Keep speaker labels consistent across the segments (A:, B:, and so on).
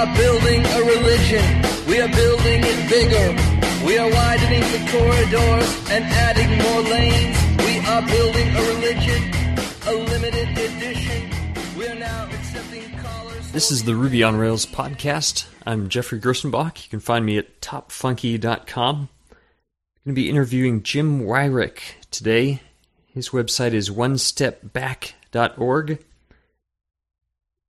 A: are building a religion. We are building it bigger. We are widening the corridors and adding more lanes. We are building a religion, a limited edition. We are now accepting callers.
B: This is the Ruby on Rails podcast. I'm Geoffrey Grosenbach. You can find me at topfunky.com. I'm going to be interviewing Jim Weirich today. His website is onestepback.org.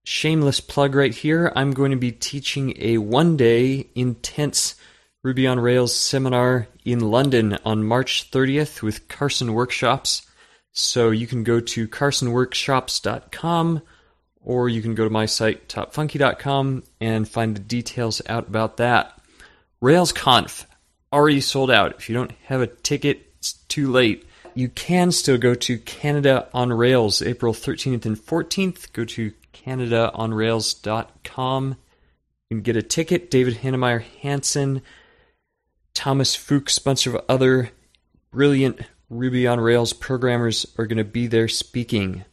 B: Shameless plug right here. I'm going to be teaching a one day intense Ruby on Rails seminar in London on March 30th with Carson Workshops. So you can go to carsonworkshops.com or you can go to my site, topfunky.com, and find the details out about that. RailsConf already sold out. If you don't have a ticket, it's too late. You can still go to Canada on Rails April 13th and 14th. Go to canadaonrails.com. You can get a ticket. David Heinemeier Hansson, Thomas Fuchs, bunch of other brilliant Ruby on Rails programmers are going to be there speaking.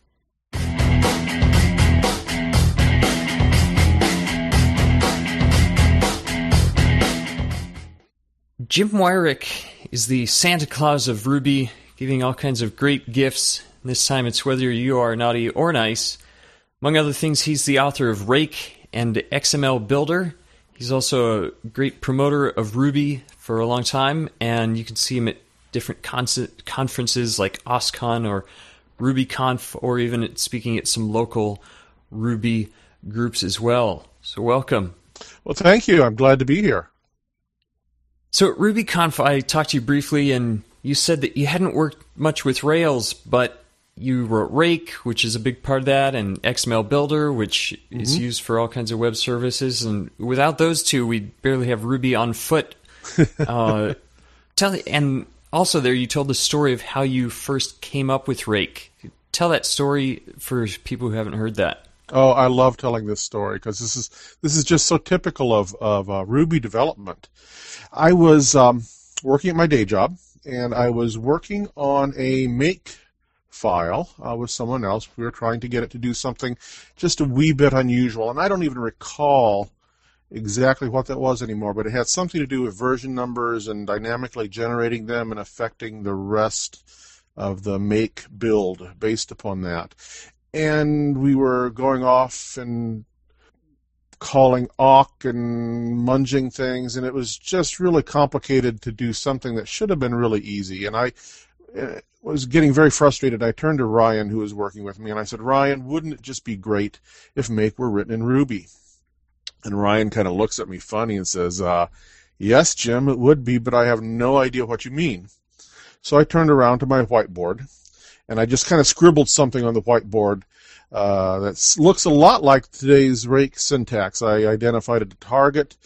B: Jim Weirich is the Santa Claus of Ruby, giving all kinds of great gifts. This time it's whether you are naughty or nice. Among other things, he's the author of Rake and XML Builder. He's also a great promoter of Ruby for a long time, and you can see him at different con- conferences like OSCON or RubyConf, or even at speaking at some local Ruby groups as well. So, welcome.
C: Well, thank you. I'm glad to be here.
B: So, at RubyConf, I talked to you briefly, and you said that you hadn't worked much with Rails, but you wrote Rake, which is a big part of that, and XML Builder, which mm-hmm. is used for all kinds of web services. And without those two, we barely have Ruby on foot. uh, tell and also there you told the story of how you first came up with Rake. Tell that story for people who haven't heard that.
C: Oh, I love telling this story because this is this is just so typical of of uh, Ruby development. I was um, working at my day job, and I was working on a make file uh, with someone else. We were trying to get it to do something just a wee bit unusual, and I don't even recall exactly what that was anymore, but it had something to do with version numbers and dynamically generating them and affecting the rest of the make build based upon that. And we were going off and calling awk and munging things, and it was just really complicated to do something that should have been really easy. And I uh, was getting very frustrated. I turned to Ryan, who was working with me, and I said, Ryan, wouldn't it just be great if make were written in Ruby? And Ryan kind of looks at me funny and says, uh, Yes, Jim, it would be, but I have no idea what you mean. So I turned around to my whiteboard and I just kind of scribbled something on the whiteboard uh, that looks a lot like today's rake syntax. I identified a target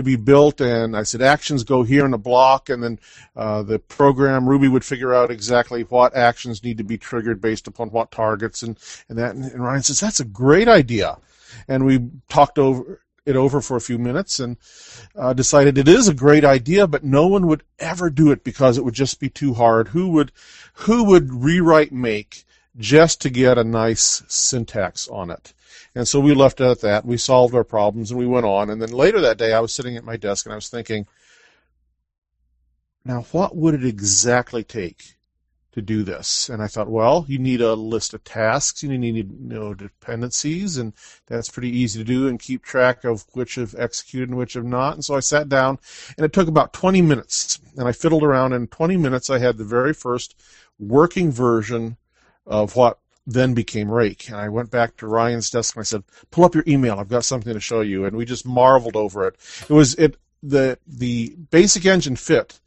C: to be built, and I said actions go here in a block, and then uh, the program Ruby would figure out exactly what actions need to be triggered based upon what targets, and and that. And Ryan says that's a great idea, and we talked over it over for a few minutes and uh, decided it is a great idea, but no one would ever do it because it would just be too hard. Who would who would rewrite make just to get a nice syntax on it? And so we left it at that. We solved our problems and we went on. And then later that day, I was sitting at my desk and I was thinking, now what would it exactly take to do this. And I thought, well, you need a list of tasks, you need you know dependencies, and that's pretty easy to do and keep track of which have executed and which have not. And so I sat down, and it took about 20 minutes, and I fiddled around. And in 20 minutes, I had the very first working version of what then became Rake. And I went back to Ryan's desk and I said, "Pull up your email. I've got something to show you." And we just marveled over it. It was it the the basic engine fit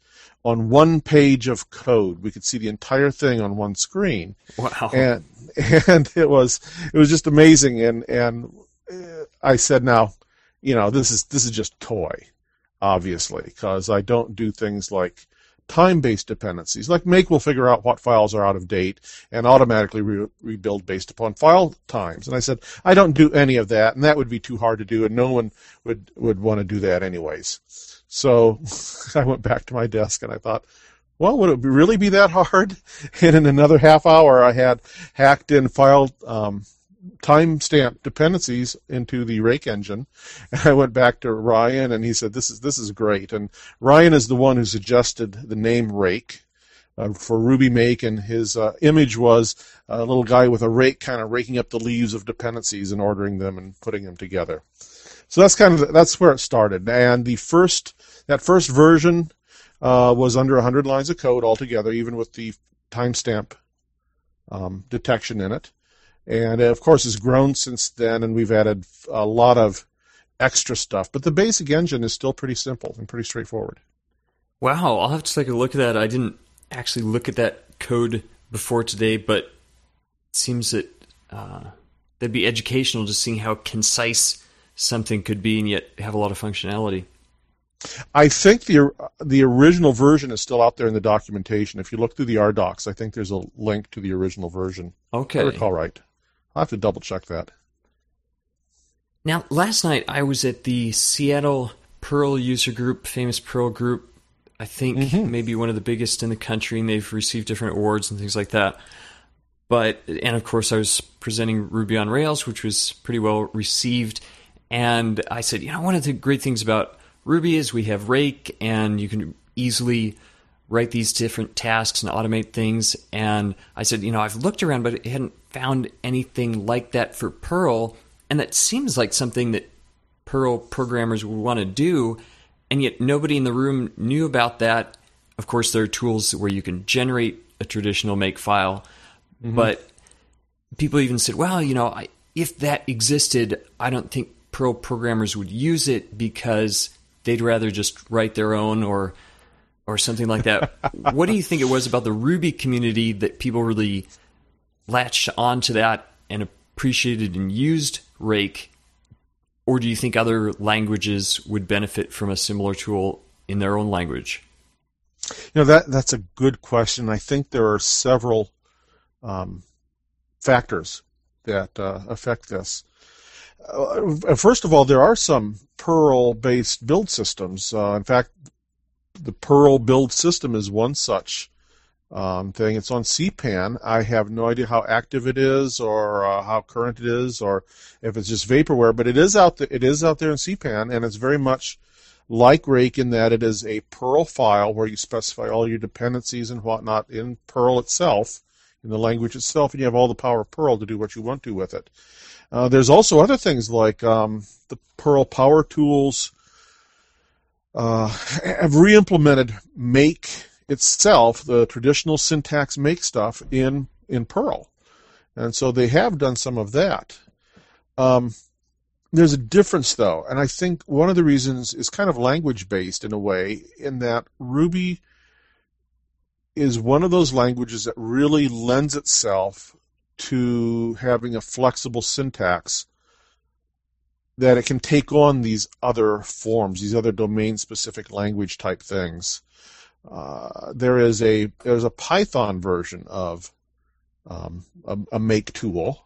C: on one page of code. We could see the entire thing on one screen.
B: Wow.
C: And and it was it was just amazing and and uh, I said now, you know, this is this is just toy obviously because I don't do things like time-based dependencies. Like make will figure out what files are out of date and automatically re- rebuild based upon file times. And I said, I don't do any of that, and that would be too hard to do, and no one would would want to do that anyways. So I went back to my desk and I thought, well, would it really be that hard? And in another half hour, I had hacked in file um, timestamp dependencies into the rake engine. And i went back to ryan and he said this is this is great. And ryan is the one who suggested the name rake uh, for ruby make and his uh, image was a little guy with a rake kind of raking up the leaves of dependencies and ordering them and putting them together. So that's kind of that's where it started. And the first that first version uh, was under 100 lines of code altogether even with the timestamp um, detection in it and of course it's grown since then, and we've added a lot of extra stuff. But the basic engine is still pretty simple and pretty straightforward.
B: Wow, I'll have to take a look at that. I didn't actually look at that code before today, but it seems that uh, that'd be educational just seeing how concise something could be and yet have a lot of functionality.
C: I think the the original version is still out there in the documentation. If you look through the RDocs, I think there's a link to the original version.
B: Okay,
C: I recall right. I'll have to double check that.
B: Now, last night I was at the Seattle Perl user group, famous Perl group. I think mm-hmm. maybe one of the biggest in the country, and they've received different awards and things like that. But and of course I was presenting Ruby on Rails, which was pretty well received. And I said, you know, one of the great things about Ruby is we have Rake, and you can easily write these different tasks and automate things. And I said, you know, I've looked around, but it hadn't found anything like that for Perl. And that seems like something that Perl programmers would want to do. And yet nobody in the room knew about that. Of course, there are tools where you can generate a traditional make file. Mm-hmm. But people even said, well, you know, I, if that existed, I don't think Perl programmers would use it because they'd rather just write their own or or something like that. what do you think it was about the Ruby community that people really latched onto that and appreciated and used Rake? Or do you think other languages would benefit from a similar tool in their own language?
C: You know that that's a good question. I think there are several um, factors that uh, affect this. Uh, first of all, there are some Perl-based build systems. Uh, in fact, the Perl build system is one such um, thing. It's on CPAN. I have no idea how active it is or uh, how current it is or if it's just vaporware, but it is out there. It is out there in CPAN, and it's very much like Rake in that it is a Perl file where you specify all your dependencies and whatnot in Perl itself, in the language itself, and you have all the power of Perl to do what you want to with it. Uh, there's also other things like um, the Perl Power Tools uh, have re-implemented make itself, the traditional syntax make stuff in in Perl, and so they have done some of that. Um, there's a difference though, and I think one of the reasons is kind of language based in a way, in that Ruby is one of those languages that really lends itself to having a flexible syntax that it can take on these other forms, these other domain-specific language type things. Uh, there is a there's a Python version of um, a, a, make tool.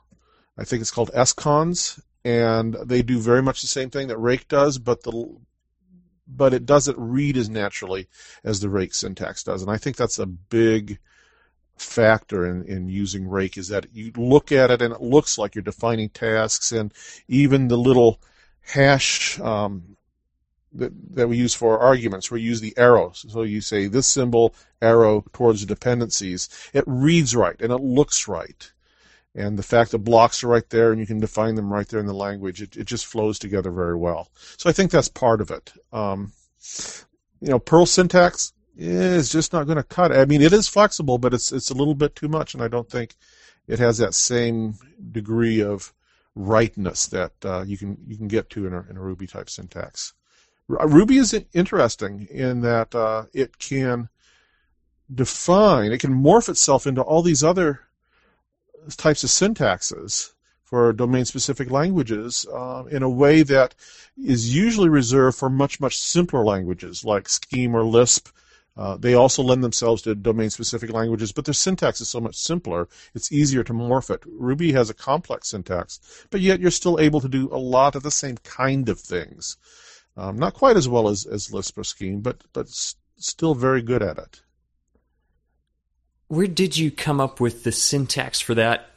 C: I think it's called scons, and they do very much the same thing that Rake does, but the but it doesn't read as naturally as the Rake syntax does, and I think that's a big factor in, in using Rake is that you look at it and it looks like you're defining tasks, and even the little hash um, that, that we use for arguments, we use the arrows. So you say this symbol, arrow towards dependencies. It reads right and it looks right. And the fact that blocks are right there and you can define them right there in the language, it, it just flows together very well. So I think that's part of it. Um, you know, Perl syntax, is just not going to cut it. I mean, it is flexible, but it's it's a little bit too much, and I don't think it has that same degree of rightness that uh, you can you can get to in a, in a Ruby type syntax. Ruby is interesting in that uh, it can define, it can morph itself into all these other types of syntaxes for domain-specific languages uh, in a way that is usually reserved for much much simpler languages like Scheme or Lisp uh, they also lend themselves to domain-specific languages, but their syntax is so much simpler. It's easier to morph it. Ruby has a complex syntax, but yet you're still able to do a lot of the same kind of things. Um, not quite as well as, as Lisp or Scheme, but but s- still very good at it.
B: Where did you come up with the syntax for that?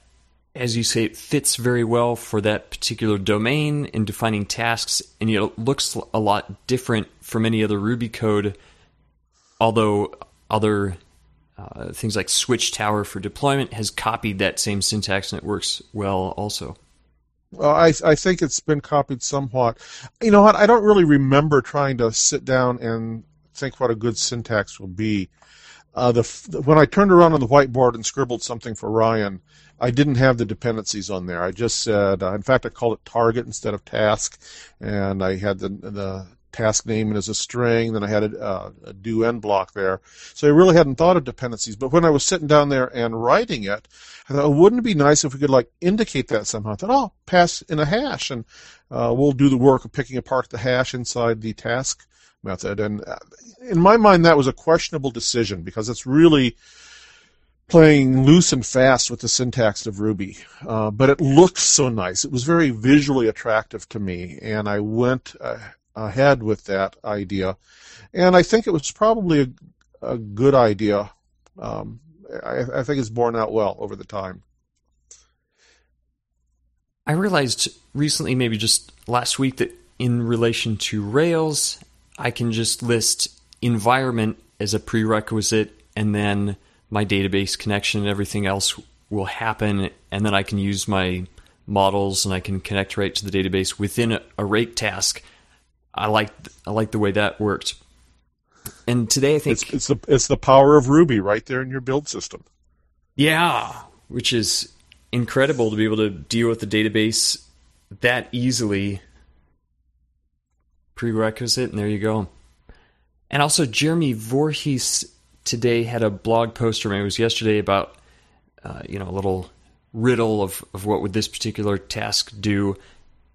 B: as you say, it fits very well for that particular domain in defining tasks, and it looks a lot different from any other Ruby code. Although other uh, things like Switch Tower for deployment has copied that same syntax and it works well also.
C: Well, I I think it's been copied somewhat. You know what? I don't really remember trying to sit down and think what a good syntax will be. Uh, the, when I turned around on the whiteboard and scribbled something for Ryan, I didn't have the dependencies on there. I just said, uh, in fact, I called it target instead of task, and I had the the task name and as a string. Then I had a, uh, a do end block there. So I really hadn't thought of dependencies. But when I was sitting down there and writing it, I thought, oh, wouldn't it be nice if we could like indicate that somehow? I thought, oh, pass in a hash, and uh, we'll do the work of picking apart the hash inside the task method. And uh, in my mind, that was a questionable decision because it's really playing loose and fast with the syntax of Ruby. Uh, but it looked so nice. It was very visually attractive to me, and I went uh, ahead with that idea. And I think it was probably a, a good idea. Um, I, I think it's borne out well over the time.
B: I realized recently, maybe just last week, that in relation to Rails, I can just list environment as a prerequisite and then my database connection and everything else will happen and then I can use my models and I can connect right to the database within a, a rake task I like I like the way that worked. And today I think
C: it's, it's the it's the power of Ruby right there in your build system.
B: Yeah, which is incredible to be able to deal with the database that easily. Prerequisite, and there you go. And also, Jeremy Voorhis today had a blog post, or maybe it was yesterday, about uh, you know a little riddle of, of what would this particular task do,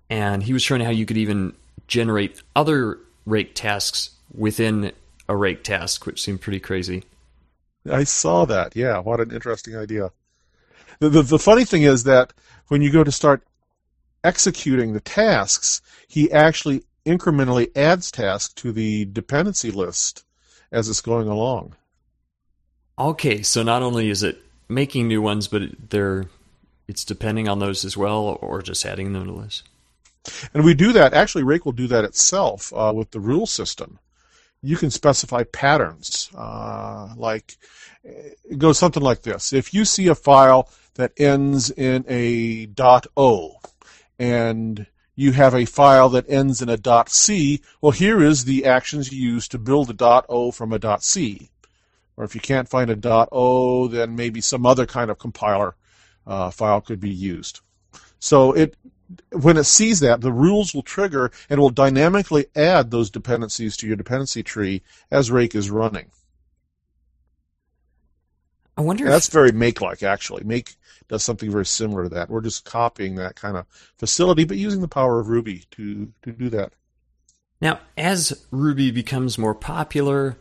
B: and he was showing how you could even generate other rake tasks within a rake task, which seemed pretty crazy.
C: I saw that. Yeah, what an interesting idea. The, the, the funny thing is that when you go to start executing the tasks, he actually incrementally adds tasks to the dependency list as it's going along.
B: Okay, so not only is it making new ones, but they're it's depending on those as well, or just adding them to the list.
C: And we do that, actually, Rake will do that itself uh, with the rule system. You can specify patterns, uh, like it goes something like this. If you see a file that ends in a .o, and you have a file that ends in a .c, well, here is the actions you use to build a .o from a .c. Or if you can't find a .o, then maybe some other kind of compiler uh, file could be used. So it when it sees that, the rules will trigger and will dynamically add those dependencies to your dependency tree as Rake is running.
B: I wonder.
C: And that's very Make-like, actually. Make does something very similar to that. We're just copying that kind of facility, but using the power of Ruby to to do that.
B: Now, as Ruby becomes more popular,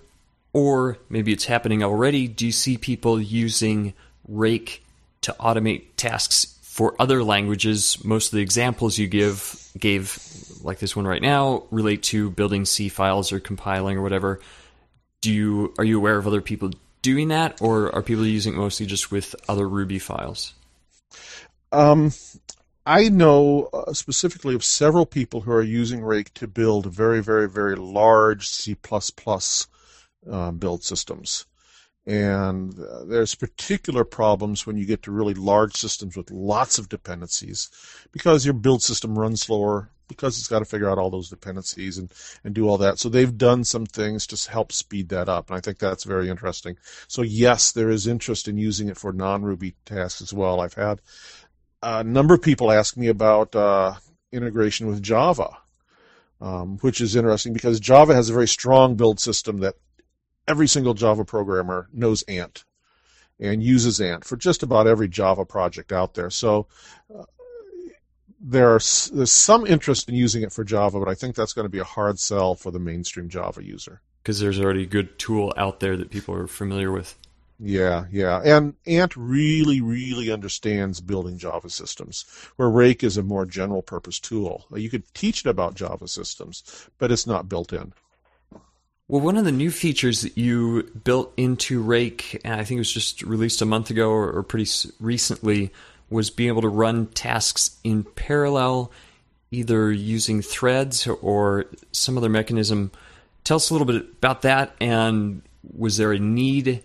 B: or maybe it's happening already, do you see people using Rake to automate tasks for other languages, most of the examples you give gave, like this one right now, relate to building C files or compiling or whatever. Do you are you aware of other people doing that, or are people using it mostly just with other Ruby files?
C: Um, I know uh, specifically of several people who are using Rake to build very, very, very large C++ uh, build systems. And uh, there's particular problems when you get to really large systems with lots of dependencies because your build system runs slower because it's got to figure out all those dependencies and, and do all that. So they've done some things to help speed that up. And I think that's very interesting. So yes, there is interest in using it for non-Ruby tasks as well. I've had a number of people ask me about uh, integration with Java. Um, which is interesting because Java has a very strong build system that every single Java programmer knows Ant and uses Ant for just about every Java project out there. So uh, there are, there's some interest in using it for Java, but I think that's going to be a hard sell for the mainstream Java user.
B: Because there's already a good tool out there that people are familiar with.
C: Yeah, yeah. And Ant really, really understands building Java systems, where Rake is a more general purpose tool. You could teach it about Java systems, but it's not built in.
B: Well, one of the new features that you built into Rake, and I think it was just released a month ago or, or pretty recently, was being able to run tasks in parallel, either using threads or some other mechanism. Tell us a little bit about that, and was there a need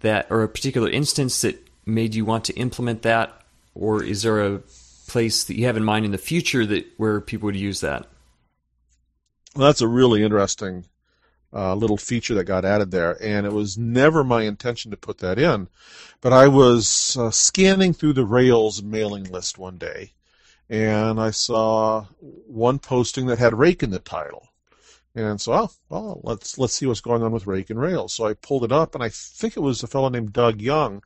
B: that, or a particular instance that made you want to implement that, or is there a place that you have in mind in the future that where people would use that?
C: Well, that's a really interesting uh, little feature that got added there, and it was never my intention to put that in. But I was uh, scanning through the Rails mailing list one day, and I saw one posting that had Rake in the title. And so, oh, well, let's let's see what's going on with Rake and Rails. So I pulled it up, and I think it was a fellow named Doug Young,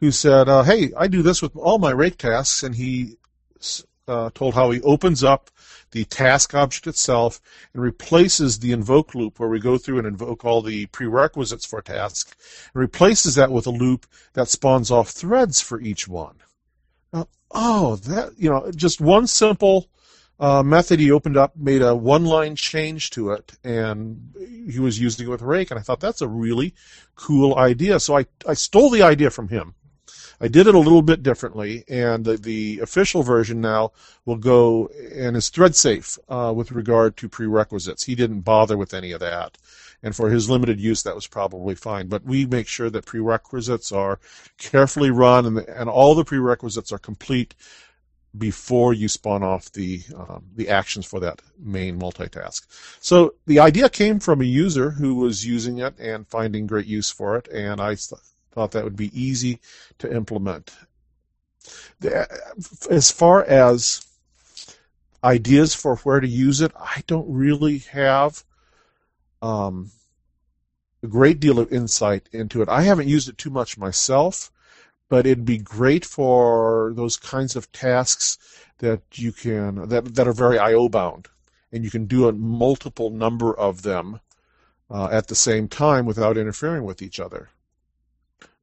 C: who said, uh, "Hey, I do this with all my Rake tasks," and he uh, told how he opens up the task object itself and replaces the invoke loop where we go through and invoke all the prerequisites for a task and replaces that with a loop that spawns off threads for each one. Now, oh, that, you know, just one simple uh, method he opened up made a one line change to it and he was using it with Rake and I thought that's a really cool idea. So I, I stole the idea from him I did it a little bit differently, and the, the official version now will go and is thread safe uh, with regard to prerequisites. He didn't bother with any of that. And for his limited use, that was probably fine. But we make sure that prerequisites are carefully run and, and all the prerequisites are complete before you spawn off the um, the actions for that main multitask. So the idea came from a user who was using it and finding great use for it, and I thought that would be easy to implement. As far as ideas for where to use it, I don't really have um, a great deal of insight into it. I haven't used it too much myself, but it'd be great for those kinds of tasks that you can that that are very I/O bound, and you can do a multiple number of them uh, at the same time without interfering with each other.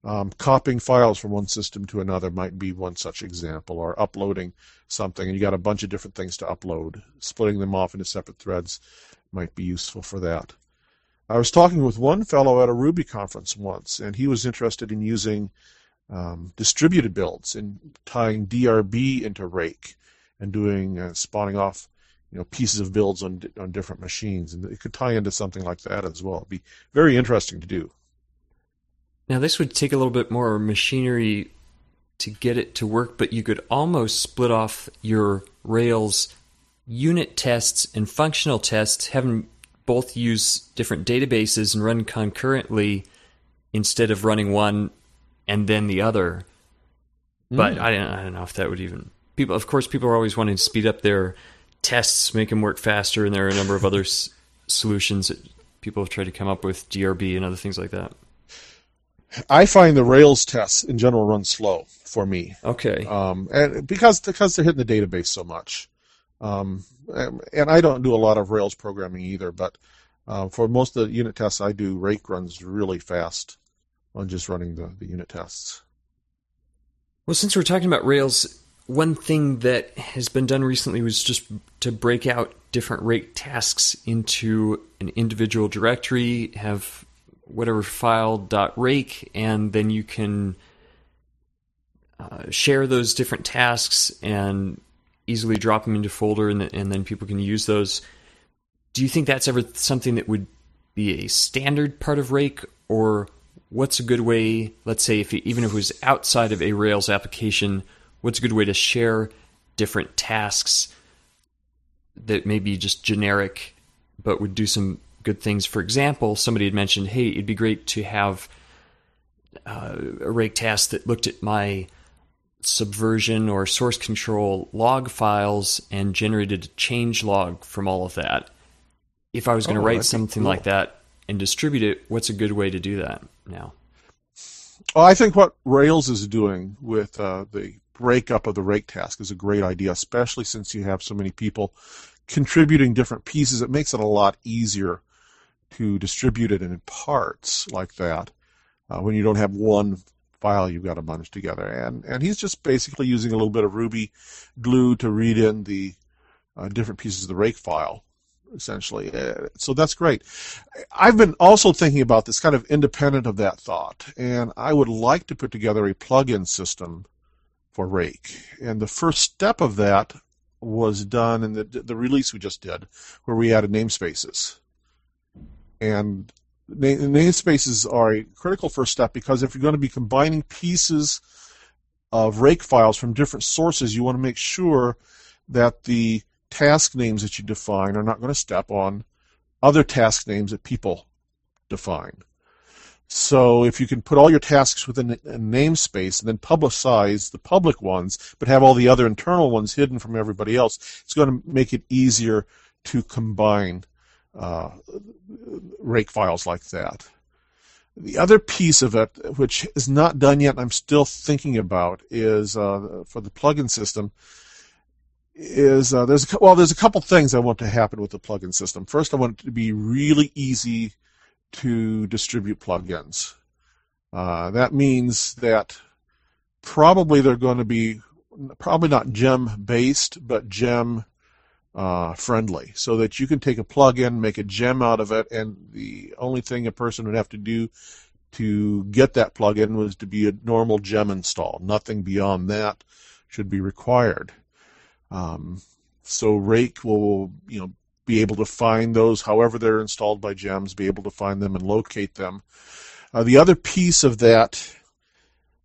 C: Um, copying files from one system to another might be one such example, or uploading something, and you got a bunch of different things to upload. Splitting them off into separate threads might be useful for that. I was talking with one fellow at a Ruby conference once, and he was interested in using um, distributed builds and tying DRB into Rake and doing uh, spawning off you know pieces of builds on on different machines, and it could tie into something like that as well. It'd be very interesting to do.
B: Now, this would take a little bit more machinery to get it to work, but you could almost split off your Rails unit tests and functional tests, having both use different databases and run concurrently instead of running one and then the other. Mm. But I don't, I don't know if that would even people. Of course, people are always wanting to speed up their tests, make them work faster, and there are a number of other s- solutions that people have tried to come up with, DRB and other things like that.
C: I find the Rails tests in general run slow for me.
B: Okay.
C: Um, and because because they're hitting the database so much, um, and, and, I don't do a lot of Rails programming either. But uh, for most of the unit tests I do, Rake runs really fast on just running the, the unit tests.
B: Well, since we're talking about Rails, one thing that has been done recently was just to break out different Rake tasks into an individual directory, have whatever file dot rake, and then you can uh, share those different tasks and easily drop them into folder, and, and then people can use those. Do you think that's ever something that would be a standard part of Rake, or what's a good way? Let's say if even if it was outside of a Rails application, what's a good way to share different tasks that may be just generic, but would do some good things. For example, somebody had mentioned, hey, it'd be great to have uh, a rake task that looked at my subversion or source control log files and generated a change log from all of that. If I was going to oh, write something cool. like that and distribute it, what's a good way to do that now?
C: Well, I think what Rails is doing with uh, the breakup of the rake task is a great idea, especially since you have so many people contributing different pieces. It makes it a lot easier to distribute it in parts like that uh, when you don't have one file you've got to bunch together. And and he's just basically using a little bit of Ruby glue to read in the uh, different pieces of the rake file, essentially. Uh, so that's great. I've been also thinking about this kind of independent of that thought, and I would like to put together a plug-in system for Rake. And the first step of that was done in the, the release we just did, where we added namespaces. And namespaces are a critical first step because if you're going to be combining pieces of rake files from different sources, you want to make sure that the task names that you define are not going to step on other task names that people define. So if you can put all your tasks within a namespace and then publicize the public ones, but have all the other internal ones hidden from everybody else, it's going to make it easier to combine uh, rake files like that. The other piece of it, which is not done yet, I'm still thinking about, is uh, for the plugin system. Is uh, there's a, well, there's a couple things I want to happen with the plugin system. First, I want it to be really easy to distribute plugins. Uh, that means that probably they're going to be probably not gem based, but gem uh, friendly, so that you can take a plugin, make a gem out of it, and the only thing a person would have to do to get that plugin was to be a normal gem install. Nothing beyond that should be required. Um, so Rake will, you know, be able to find those, however they're installed by gems, be able to find them and locate them. Uh, the other piece of that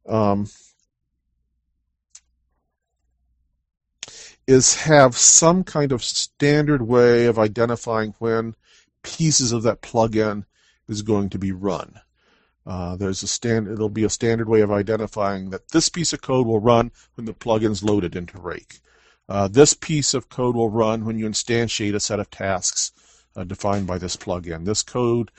C: um, is have some kind of standard way of identifying when pieces of that plugin is going to be run. Uh, there's a standard. There'll be a standard way of identifying that this piece of code will run when the plugin's loaded into Rake. Uh, this piece of code will run when you instantiate a set of tasks uh, defined by this plugin. This code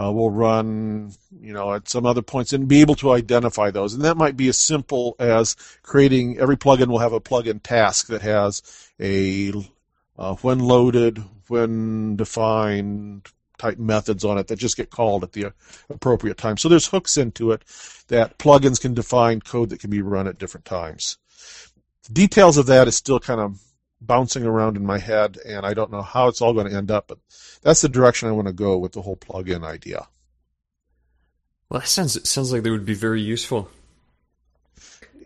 C: uh, will run, you know, at some other points and be able to identify those. And that might be as simple as creating every plugin will have a plugin task that has a uh, when loaded, when defined type methods on it that just get called at the appropriate time. So there's hooks into it that plugins can define code that can be run at different times The details of that is still kind of bouncing around in my head, and I don't know how it's all going to end up, but that's the direction I want to go with the whole plug-in idea.
B: Well, that sounds it sounds like they would be very useful.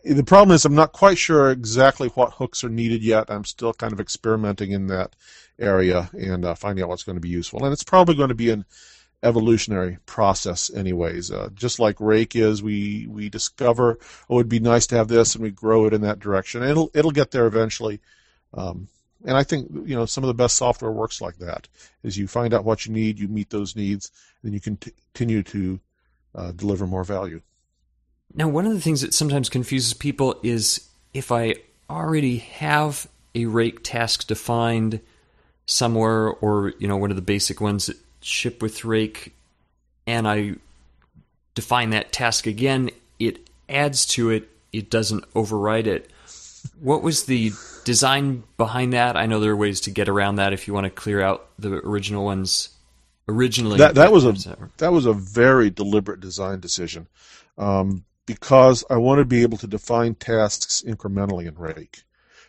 C: The problem is I'm not quite sure exactly what hooks are needed yet. I'm still kind of experimenting in that area and uh, finding out what's going to be useful. And it's probably going to be an evolutionary process anyways uh, just like rake is we we discover oh it'd be nice to have this and we grow it in that direction and it'll it'll get there eventually um, and i think you know some of the best software works like that is you find out what you need you meet those needs and you continue to uh, deliver more value
B: now one of the things that sometimes confuses people is if i already have a rake task defined somewhere or you know one of the basic ones that ship with rake and I define that task again, it adds to it, it doesn't override it. What was the design behind that? I know there are ways to get around that if you want to clear out the original ones originally.
C: That, that was a that was a very deliberate design decision, um, because I want to be able to define tasks incrementally in Rake.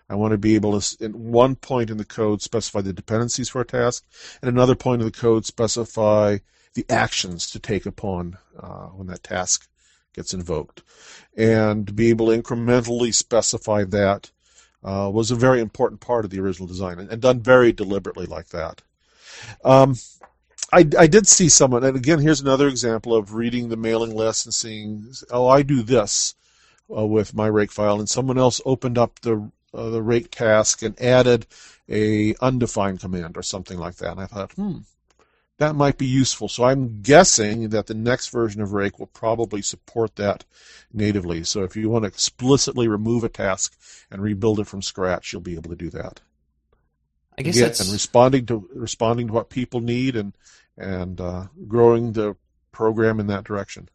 C: I want to be able to, at one point in the code, specify the dependencies for a task, and another point in the code, specify the actions to take upon uh, when that task gets invoked. And be able to incrementally specify that uh, was a very important part of the original design, and, and done very deliberately like that. Um, I, I, did see someone, and again, here's another example of reading the mailing list and seeing, oh, I do this uh, with my rake file, and someone else opened up the uh, the rake task and added a undefined command or something like that. And I thought, hmm, that might be useful. So I'm guessing that the next version of Rake will probably support that natively. So if you want to explicitly remove a task and rebuild it from scratch, you'll be able to do that.
B: I guess that's...
C: and responding to responding to what people need and and uh, growing the program in that direction.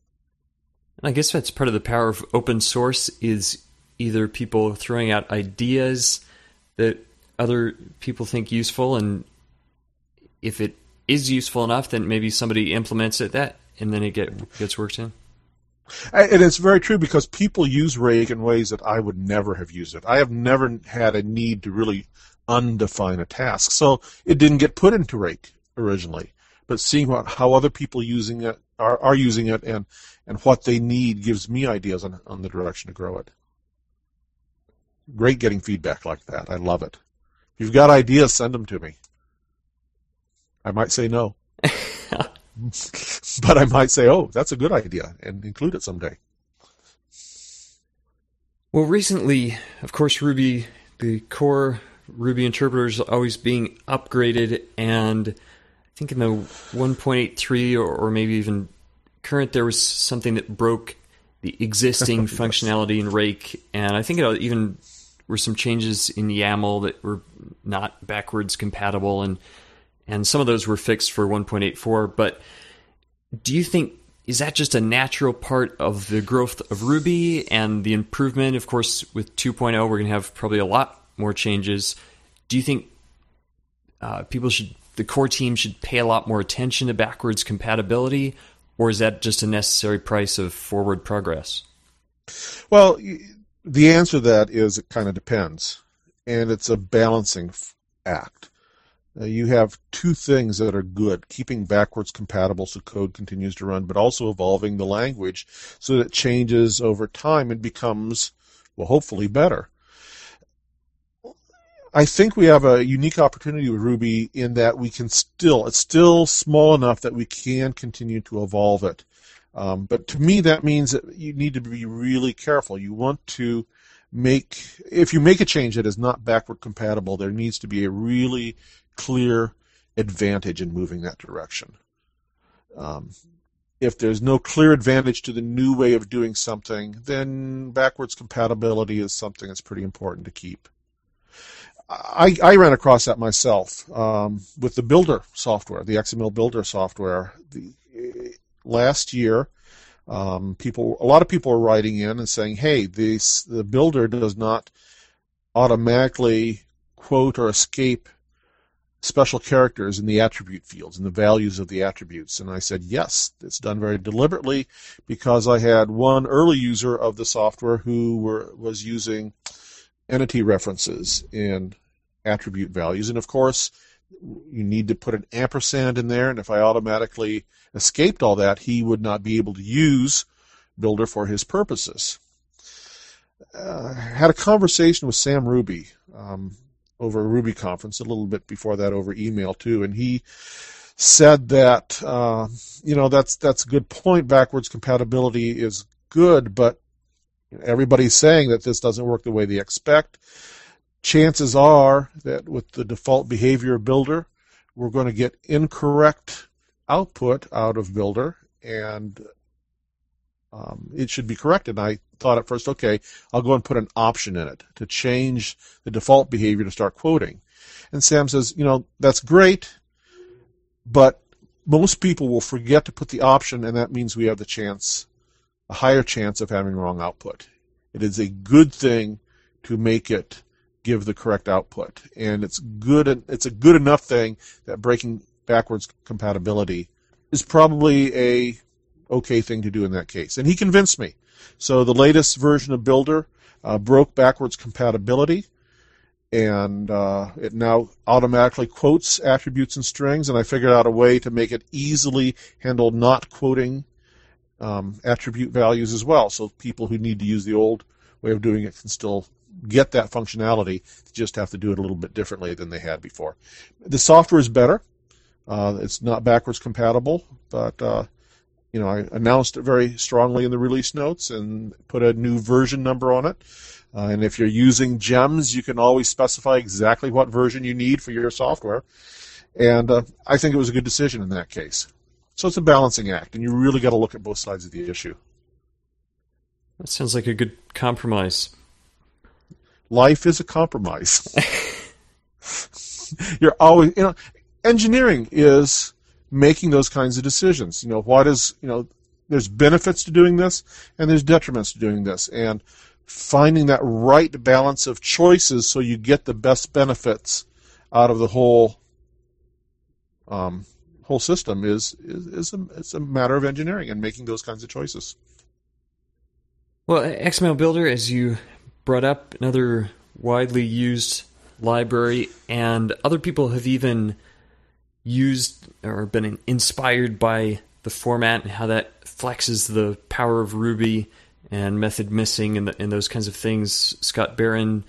B: I guess that's part of the power of open source is either people throwing out ideas that other people think useful, and if it is useful enough, then maybe somebody implements it that, and then it get gets worked in.
C: And it's very true because people use Rake in ways that I would never have used it. I have never had a need to really undefine a task, so it didn't get put into Rake originally. But seeing what, how other people using it are, are using it and and what they need gives me ideas on on the direction to grow it. great getting feedback like that. I love it. If you've got ideas, send them to me. I might say no. but I might say, oh, that's a good idea, and include it someday.
B: Well, recently, of course, Ruby, the core Ruby interpreter is always being upgraded, and I think in the 1.83 or, or maybe even current, there was something that broke the existing yes. functionality in Rake, and I think it even were some changes in YAML that were not backwards compatible, and and some of those were fixed for 1.84. But do you think is that just a natural part of the growth of Ruby and the improvement? Of course, with 2.0, we're going to have probably a lot more changes. Do you think uh, people should, the core team should pay a lot more attention to backwards compatibility, or is that just a necessary price of forward progress?
C: Well, the answer to that is it kind of depends, and it's a balancing act. Uh, you have two things that are good keeping backwards compatible so code continues to run, but also evolving the language so that it changes over time and becomes, well, hopefully better. I think we have a unique opportunity with Ruby in that we can still, it's still small enough that we can continue to evolve it. Um, but to me, that means that you need to be really careful. You want to make, if you make a change that is not backward compatible, there needs to be a really clear advantage in moving that direction. Um, if there's no clear advantage to the new way of doing something, then backwards compatibility is something that's pretty important to keep. I, I ran across that myself um, with the Builder software, the XML Builder software. The, last year, um, people, a lot of people were writing in and saying, "Hey, this the Builder does not automatically quote or escape special characters in the attribute fields and the values of the attributes. And I said, yes, it's done very deliberately because I had one early user of the software who were, was using entity references in attribute values. And of course, you need to put an ampersand in there. And if I automatically escaped all that, he would not be able to use Builder for his purposes. Uh, had a conversation with Sam Ruby. Um, over a Ruby conference, a little bit before that over email too, and he said that uh, you know that's that's a good point. Backwards compatibility is good, but everybody's saying that this doesn't work the way they expect. Chances are that with the default behavior builder, we're going to get incorrect output out of builder, and um, it should be corrected. And I thought at first, okay, I'll go and put an option in it to change the default behavior to start quoting. And Sam says, you know, that's great, but most people will forget to put the option, and that means we have the chance, a higher chance of having wrong output. It is a good thing to make it give the correct output, and it's good. It's a good enough thing that breaking backwards compatibility is probably a okay thing to do in that case. And he convinced me. So the latest version of Builder uh, broke backwards compatibility, and uh, it now automatically quotes attributes and strings. And I figured out a way to make it easily handle not quoting um, attribute values as well. So people who need to use the old way of doing it can still get that functionality. They Just have to do it a little bit differently than they had before. The software is better. Uh, it's not backwards compatible, but uh, you know, I announced it very strongly in the release notes and put a new version number on it. Uh, and if you're using gems, you can always specify exactly what version you need for your software. And uh, I think it was a good decision in that case. So it's a balancing act, and you really got to look at both sides of the issue.
B: That sounds like a good compromise.
C: Life is a compromise. you're always, you know, engineering is making those kinds of decisions. You know, what is, you know, there's benefits to doing this and there's detriments to doing this. And finding that right balance of choices so you get the best benefits out of the whole um, whole system is, is, is a, it's a matter of engineering and making those kinds of choices.
B: Well, XML Builder, as you brought up, another widely used library, and other people have even used or been inspired by the format and how that flexes the power of Ruby and method missing and, the, and those kinds of things. Scott Barron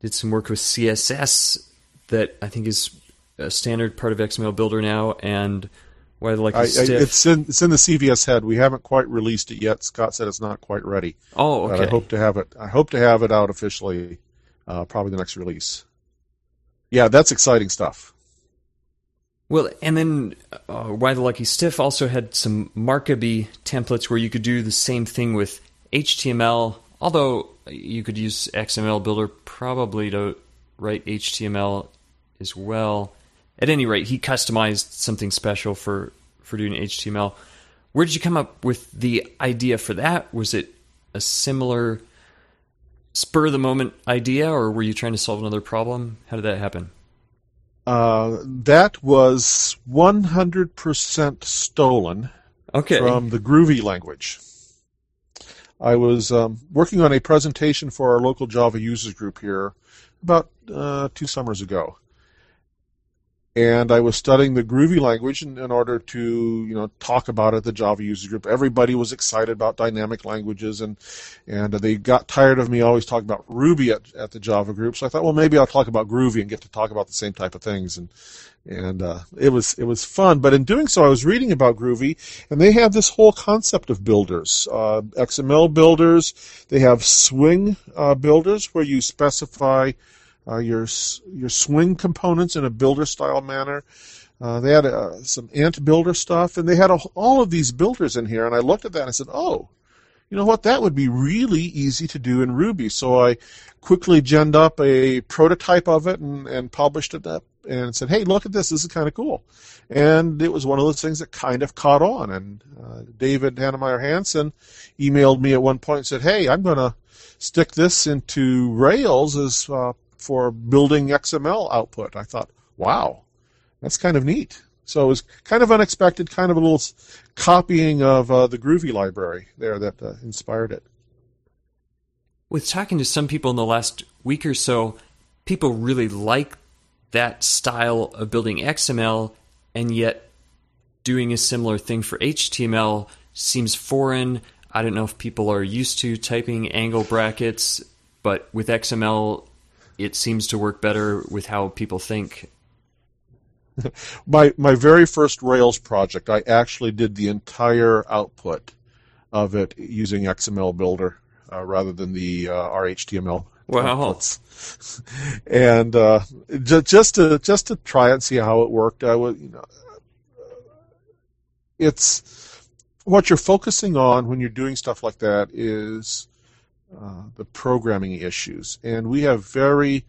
B: did some work with CSS that I think is a standard part of XML Builder now, and why like
C: I, I, it's in it's in the CVS head. We haven't quite released it yet. Scott said it's not quite ready.
B: oh,
C: But
B: okay.
C: I hope to have it. I hope to have it out officially, uh, probably the next release. Yeah, that's exciting stuff.
B: Well, and then uh, Why the Lucky Stiff also had some Markaby templates where you could do the same thing with HTML, although you could use XML Builder probably to write HTML as well. At any rate, he customized something special for, for doing HTML. Where did you come up with the idea for that? Was it a similar spur of the moment idea, or were you trying to solve another problem? How did that happen?
C: Uh, that was 100% stolen
B: Okay.
C: from the Groovy language. I was um, working on a presentation for our local Java users group here about uh, two summers ago, and I was studying the Groovy language in, in order to you know talk about it at the Java user group. Everybody was excited about dynamic languages, and and they got tired of me always talking about Ruby at, at the Java group. So I thought, well, maybe I'll talk about Groovy and get to talk about the same type of things. And and uh, it was it was fun. But in doing so, I was reading about Groovy, and they have this whole concept of builders, uh, XML builders. They have swing uh, builders where you specify uh, your your swing components in a builder style manner. Uh, they had uh, some ant builder stuff, and they had a, all of these builders in here. And I looked at that and I said, "Oh, you know what? That would be really easy to do in Ruby." So I quickly genned up a prototype of it and, and published it up and said, "Hey, look at this! This is kind of cool." And it was one of those things that kind of caught on. And uh, David Heinemeier Hansson emailed me at one point and said, "Hey, I'm going to stick this into Rails as uh, for building XML output." I thought, "Wow, that's kind of neat." So it was kind of unexpected, kind of a little copying of uh, the Groovy library there that uh, inspired it.
B: with talking to some people in the last week or so, people really like that style of building XML, and yet doing a similar thing for HTML seems foreign. I don't know if people are used to typing angle brackets, but with XML, it seems to work better with how people think.
C: my my very first Rails project, I actually did the entire output of it using XML Builder uh, rather than the uh, RHTML
B: Wow.
C: and uh, ju- just to just to try and see how it worked, I was you know, it's what you're focusing on when you're doing stuff like that is uh, the programming issues, and we have very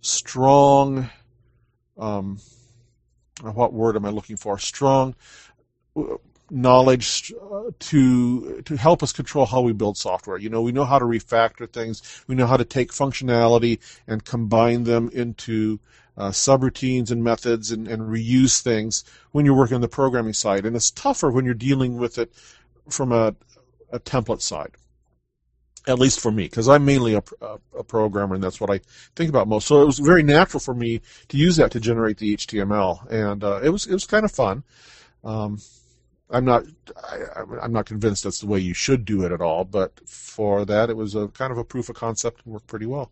C: strong. Um, what word am I looking for? Strong knowledge uh, to to help us control how we build software. You know, we know how to refactor things. We know how to take functionality and combine them into uh, subroutines and methods and, and reuse things when you're working on the programming side. And it's tougher when you're dealing with it from a, a template side. At least for me, because I'm mainly a, a, a programmer, and that's what I think about most. So it was very natural for me to use that to generate the HTML, and uh, it was it was kind of fun. Um, I'm not I, I'm not convinced that's the way you should do it at all, but for that, it was a kind of a proof of concept and worked pretty well.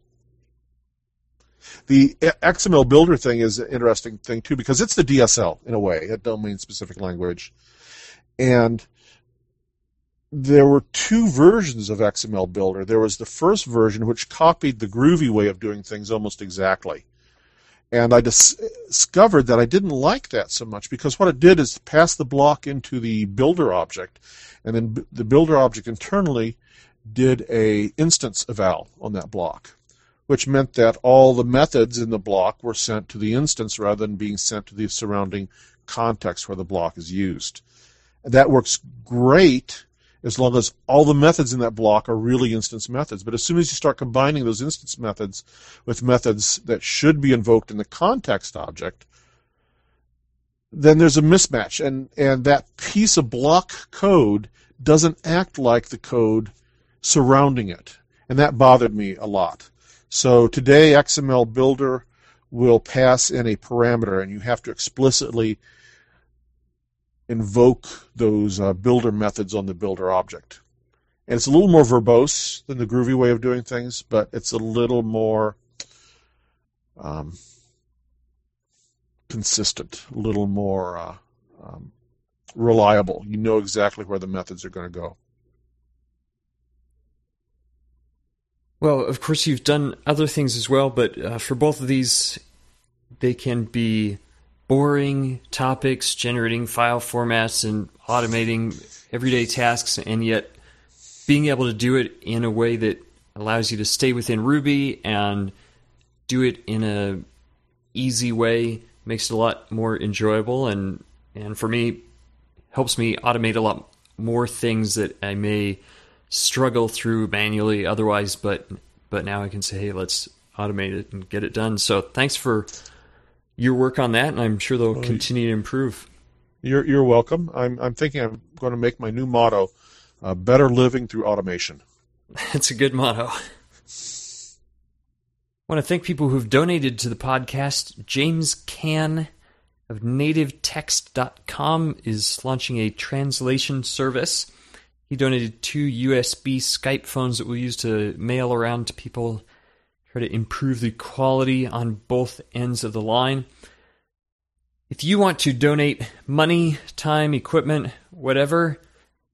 C: The XML builder thing is an interesting thing too because it's the DSL in a way, a domain specific language, and there were two versions of XML Builder. There was the first version, which copied the Groovy way of doing things almost exactly. And I dis- discovered that I didn't like that so much because what it did is pass the block into the builder object, and then b- the builder object internally did a instance eval on that block, which meant that all the methods in the block were sent to the instance rather than being sent to the surrounding context where the block is used. That works great as long as all the methods in that block are really instance methods. But as soon as you start combining those instance methods with methods that should be invoked in the context object, then there's a mismatch. And, and that piece of block code doesn't act like the code surrounding it. And that bothered me a lot. So today, XML Builder will pass in a parameter, and you have to explicitly invoke those uh, builder methods on the builder object. and it's a little more verbose than the groovy way of doing things, but it's a little more um, consistent, a little more uh, um, reliable. You know exactly where the methods are going to go.
B: Well, of course, you've done other things as well, but uh, for both of these, they can be boring topics, generating file formats, and automating everyday tasks, and yet being able to do it in a way that allows you to stay within Ruby and do it in a easy way makes it a lot more enjoyable and and for me helps me automate a lot more things that I may struggle through manually otherwise but but now I can say hey let's automate it and get it done. So thanks for your work on that and I'm sure they'll well, continue to improve
C: you're you're welcome I'm I'm thinking I'm going to make my new motto uh, better living through automation
B: that's a good motto I want to thank people who've donated to the podcast. James Can of nativetext.com is launching a translation service. He donated two USB Skype phones that we'll use to mail around to people, try to improve the quality on both ends of the line. If you want to donate money, time, equipment, whatever,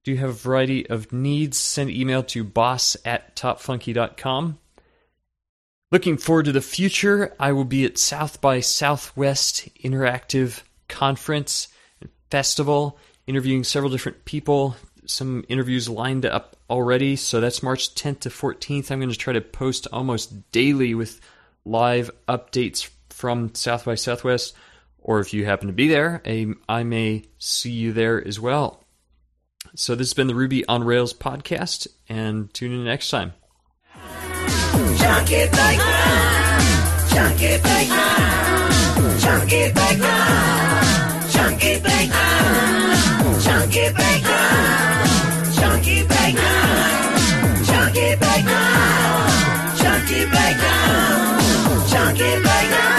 B: do you have a variety of needs, send email to boss at topfunky.com. Looking forward to the future, I will be at South by Southwest Interactive Conference and Festival, interviewing several different people. Some interviews lined up already, so that's March 10th to 14th. I'm going to try to post almost daily with live updates from South by Southwest, or if you happen to be there, I may see you there as well. So, this has been the Ruby on Rails podcast, and tune in next time. Chunky Bacon! Chunky Bacon! Chunky Bacon! Chunky Bacon! Chunky Bacon!